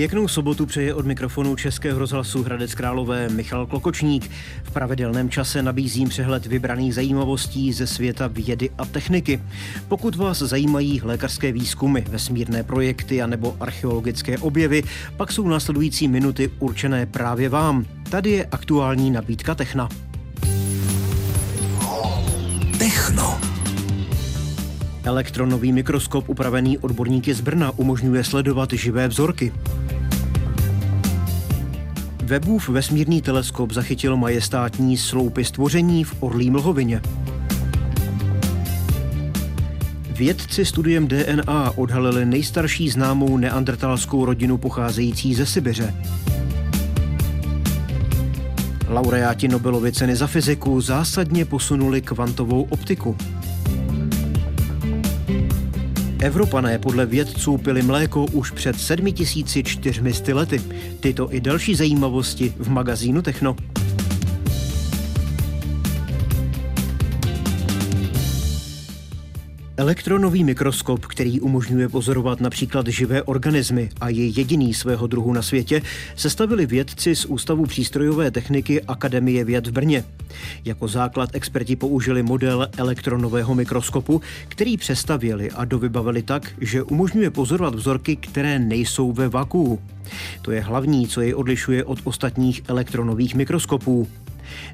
Pěknou sobotu přeje od mikrofonu Českého rozhlasu Hradec Králové Michal Klokočník. V pravidelném čase nabízím přehled vybraných zajímavostí ze světa vědy a techniky. Pokud vás zajímají lékařské výzkumy, vesmírné projekty a nebo archeologické objevy, pak jsou následující minuty určené právě vám. Tady je aktuální nabídka Techna. Techno. Elektronový mikroskop upravený odborníky z Brna umožňuje sledovat živé vzorky. Webův vesmírný teleskop zachytil majestátní sloupy stvoření v Orlí Mlhovině. Vědci studiem DNA odhalili nejstarší známou neandertalskou rodinu pocházející ze Sibiře. Laureáti Nobelovy ceny za fyziku zásadně posunuli kvantovou optiku. Evropané podle vědců pili mléko už před 7400 lety. Tyto i další zajímavosti v magazínu Techno. Elektronový mikroskop, který umožňuje pozorovat například živé organismy a je jediný svého druhu na světě, sestavili vědci z Ústavu přístrojové techniky Akademie věd v Brně. Jako základ experti použili model elektronového mikroskopu, který přestavěli a dovybavili tak, že umožňuje pozorovat vzorky, které nejsou ve vakuu. To je hlavní, co jej odlišuje od ostatních elektronových mikroskopů.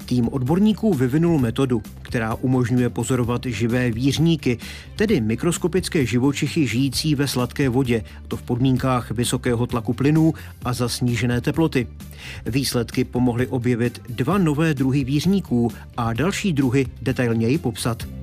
Tým odborníků vyvinul metodu, která umožňuje pozorovat živé vířníky, tedy mikroskopické živočichy žijící ve sladké vodě, to v podmínkách vysokého tlaku plynů a za snížené teploty. Výsledky pomohly objevit dva nové druhy vířníků a další druhy detailněji popsat.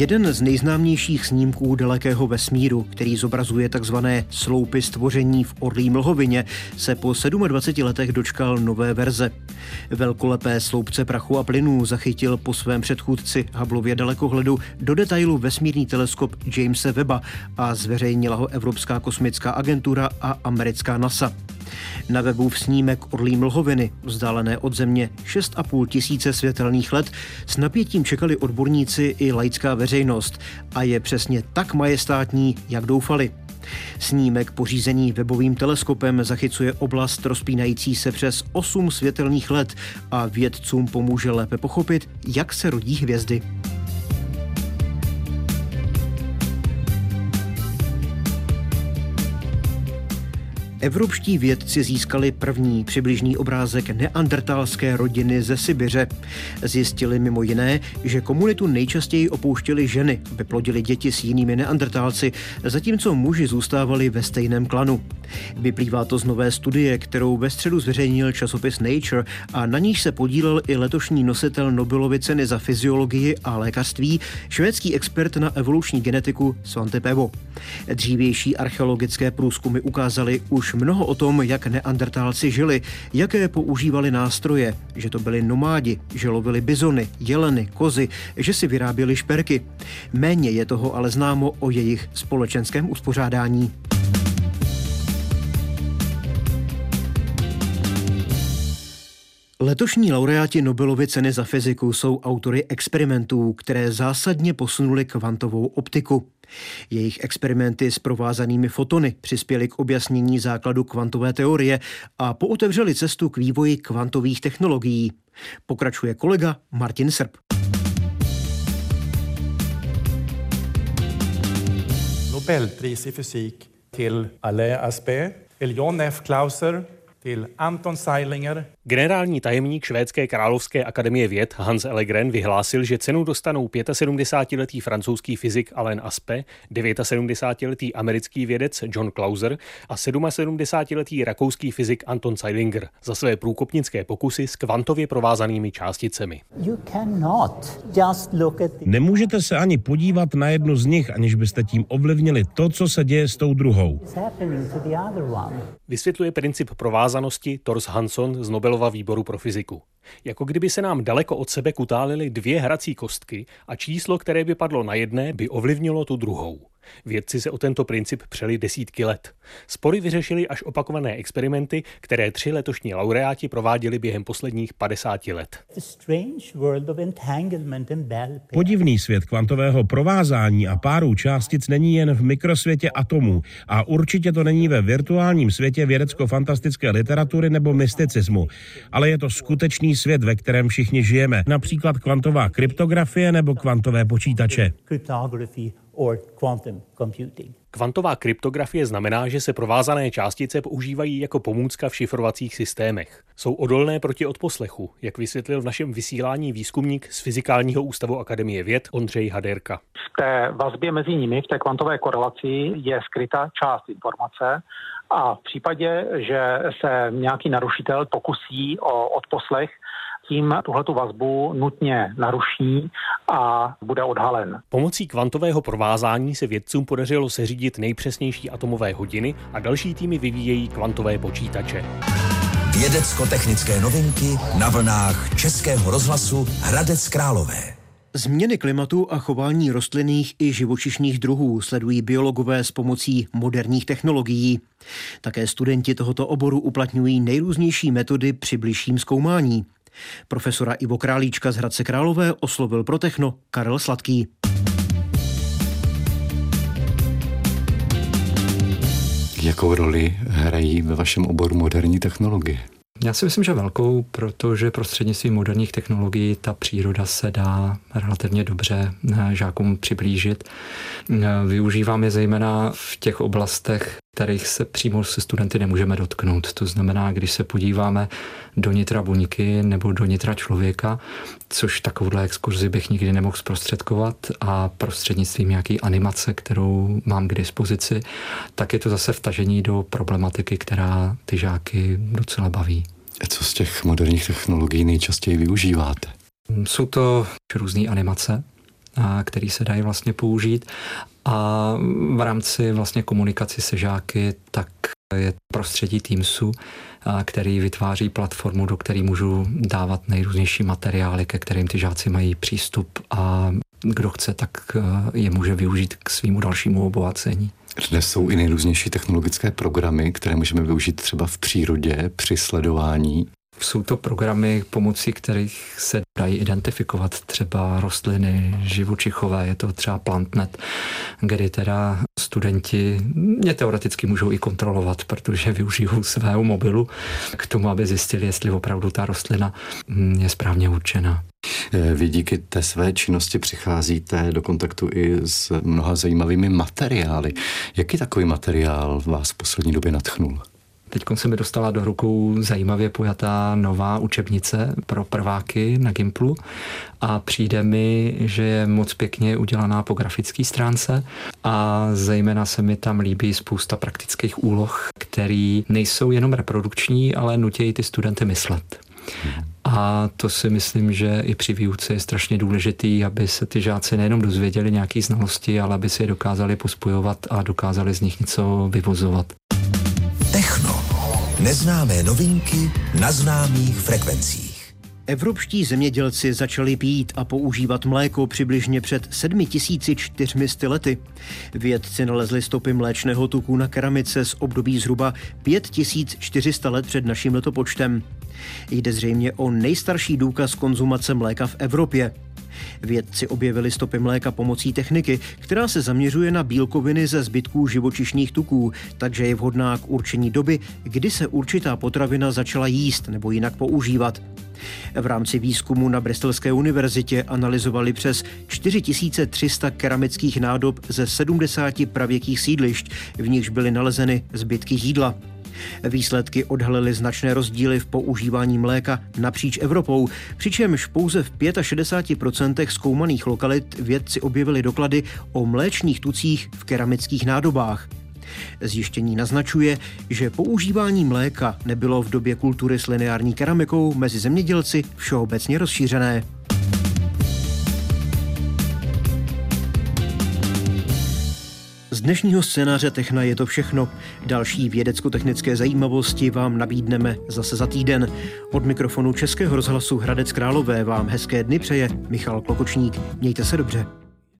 Jeden z nejznámějších snímků dalekého vesmíru, který zobrazuje takzvané sloupy stvoření v Orlí Mlhovině, se po 27 letech dočkal nové verze. Velkolepé sloupce prachu a plynů zachytil po svém předchůdci Hubbleově dalekohledu do detailu vesmírný teleskop Jamesa Webba a zveřejnila ho Evropská kosmická agentura a americká NASA. Na webu v snímek Orlí Mlhoviny, vzdálené od země 6,5 tisíce světelných let, s napětím čekali odborníci i laická veřejnost a je přesně tak majestátní, jak doufali. Snímek pořízený webovým teleskopem zachycuje oblast rozpínající se přes 8 světelných let a vědcům pomůže lépe pochopit, jak se rodí hvězdy. Evropští vědci získali první přibližný obrázek neandertalské rodiny ze Sibiře. Zjistili mimo jiné, že komunitu nejčastěji opouštěly ženy, aby plodili děti s jinými neandertálci, zatímco muži zůstávali ve stejném klanu. Vyplývá to z nové studie, kterou ve středu zveřejnil časopis Nature a na níž se podílel i letošní nositel Nobelovy ceny za fyziologii a lékařství, švédský expert na evoluční genetiku Svante Pevo. Dřívější archeologické průzkumy ukázaly už mnoho o tom, jak neandertálci žili, jaké používali nástroje, že to byli nomádi, že lovili bizony, jeleny, kozy, že si vyráběli šperky. Méně je toho ale známo o jejich společenském uspořádání. Letošní laureáti Nobelovy ceny za fyziku jsou autory experimentů, které zásadně posunuly kvantovou optiku. Jejich experimenty s provázanými fotony přispěly k objasnění základu kvantové teorie a pootevřeli cestu k vývoji kvantových technologií. Pokračuje kolega Martin Srb. Nobelpris i fysik till Alain Aspect, John F. Clauser, till Anton Seilinger, Generální tajemník Švédské královské akademie věd Hans Ellegren vyhlásil, že cenu dostanou 75-letý francouzský fyzik Alain Aspe, 79-letý americký vědec John Clauser a 77-letý rakouský fyzik Anton Zeilinger za své průkopnické pokusy s kvantově provázanými částicemi. Nemůžete se ani podívat na jednu z nich, aniž byste tím ovlivnili to, co se děje s tou druhou. Vysvětluje princip provázanosti Tors Hanson z Nobelova Nobelova výboru pro fyziku. Jako kdyby se nám daleko od sebe kutálily dvě hrací kostky a číslo, které by padlo na jedné, by ovlivnilo tu druhou. Vědci se o tento princip přeli desítky let. Spory vyřešili až opakované experimenty, které tři letošní laureáti prováděli během posledních 50 let. Podivný svět kvantového provázání a párů částic není jen v mikrosvětě atomů a určitě to není ve virtuálním světě vědecko-fantastické literatury nebo mysticismu, ale je to skutečný svět, ve kterém všichni žijeme, například kvantová kryptografie nebo kvantové počítače. Kvantová kryptografie znamená, že se provázané částice používají jako pomůcka v šifrovacích systémech. Jsou odolné proti odposlechu, jak vysvětlil v našem vysílání výzkumník z Fyzikálního ústavu Akademie věd Ondřej Haderka. V té vazbě mezi nimi, v té kvantové korelaci, je skryta část informace a v případě, že se nějaký narušitel pokusí o odposlech, tím tuhletu vazbu nutně naruší a bude odhalen. Pomocí kvantového provázání se vědcům podařilo seřídit nejpřesnější atomové hodiny a další týmy vyvíjejí kvantové počítače. Vědecko-technické novinky na vlnách Českého rozhlasu Hradec Králové. Změny klimatu a chování rostlinných i živočišných druhů sledují biologové s pomocí moderních technologií. Také studenti tohoto oboru uplatňují nejrůznější metody při bližším zkoumání. Profesora Ivo Králíčka z Hradce Králové oslovil pro techno Karel Sladký. Jakou roli hrají ve vašem oboru moderní technologie? Já si myslím, že velkou, protože prostřednictvím moderních technologií ta příroda se dá relativně dobře eh, žákům přiblížit. Eh, Využívám je zejména v těch oblastech, kterých se přímo se studenty nemůžeme dotknout. To znamená, když se podíváme do nitra buňky nebo do nitra člověka, což takovouhle exkurzi bych nikdy nemohl zprostředkovat a prostřednictvím nějaký animace, kterou mám k dispozici, tak je to zase vtažení do problematiky, která ty žáky docela baví. A co z těch moderních technologií nejčastěji využíváte? Jsou to různé animace, které se dají vlastně použít a v rámci vlastně komunikaci se žáky tak je prostředí Teamsu, který vytváří platformu, do které můžu dávat nejrůznější materiály, ke kterým ty žáci mají přístup a kdo chce, tak je může využít k svýmu dalšímu obohacení. Dnes jsou i nejrůznější technologické programy, které můžeme využít třeba v přírodě při sledování jsou to programy, pomocí kterých se dají identifikovat třeba rostliny živočichové, je to třeba PlantNet, kdy teda studenti mě teoreticky můžou i kontrolovat, protože využijou svého mobilu k tomu, aby zjistili, jestli opravdu ta rostlina je správně určena. Eh, vy díky té své činnosti přicházíte do kontaktu i s mnoha zajímavými materiály. Jaký takový materiál vás v poslední době natchnul? Teď se mi dostala do rukou zajímavě pojatá nová učebnice pro prváky na Gimplu a přijde mi, že je moc pěkně udělaná po grafické stránce a zejména se mi tam líbí spousta praktických úloh, které nejsou jenom reprodukční, ale nutějí ty studenty myslet. A to si myslím, že i při výuce je strašně důležitý, aby se ty žáci nejenom dozvěděli nějaké znalosti, ale aby si je dokázali pospojovat a dokázali z nich něco vyvozovat. Neznámé novinky na známých frekvencích. Evropští zemědělci začali pít a používat mléko přibližně před 7400 lety. Vědci nalezli stopy mléčného tuku na keramice z období zhruba 5400 let před naším letopočtem. Jde zřejmě o nejstarší důkaz konzumace mléka v Evropě. Vědci objevili stopy mléka pomocí techniky, která se zaměřuje na bílkoviny ze zbytků živočišných tuků, takže je vhodná k určení doby, kdy se určitá potravina začala jíst nebo jinak používat. V rámci výzkumu na Bristolské univerzitě analyzovali přes 4300 keramických nádob ze 70 pravěkých sídlišť, v nichž byly nalezeny zbytky jídla. Výsledky odhalily značné rozdíly v používání mléka napříč Evropou, přičemž pouze v 65% zkoumaných lokalit vědci objevili doklady o mléčných tucích v keramických nádobách. Zjištění naznačuje, že používání mléka nebylo v době kultury s lineární keramikou mezi zemědělci všeobecně rozšířené. Z dnešního scénáře Techna je to všechno. Další vědecko-technické zajímavosti vám nabídneme zase za týden. Od mikrofonu Českého rozhlasu Hradec Králové vám hezké dny přeje Michal Klokočník. Mějte se dobře.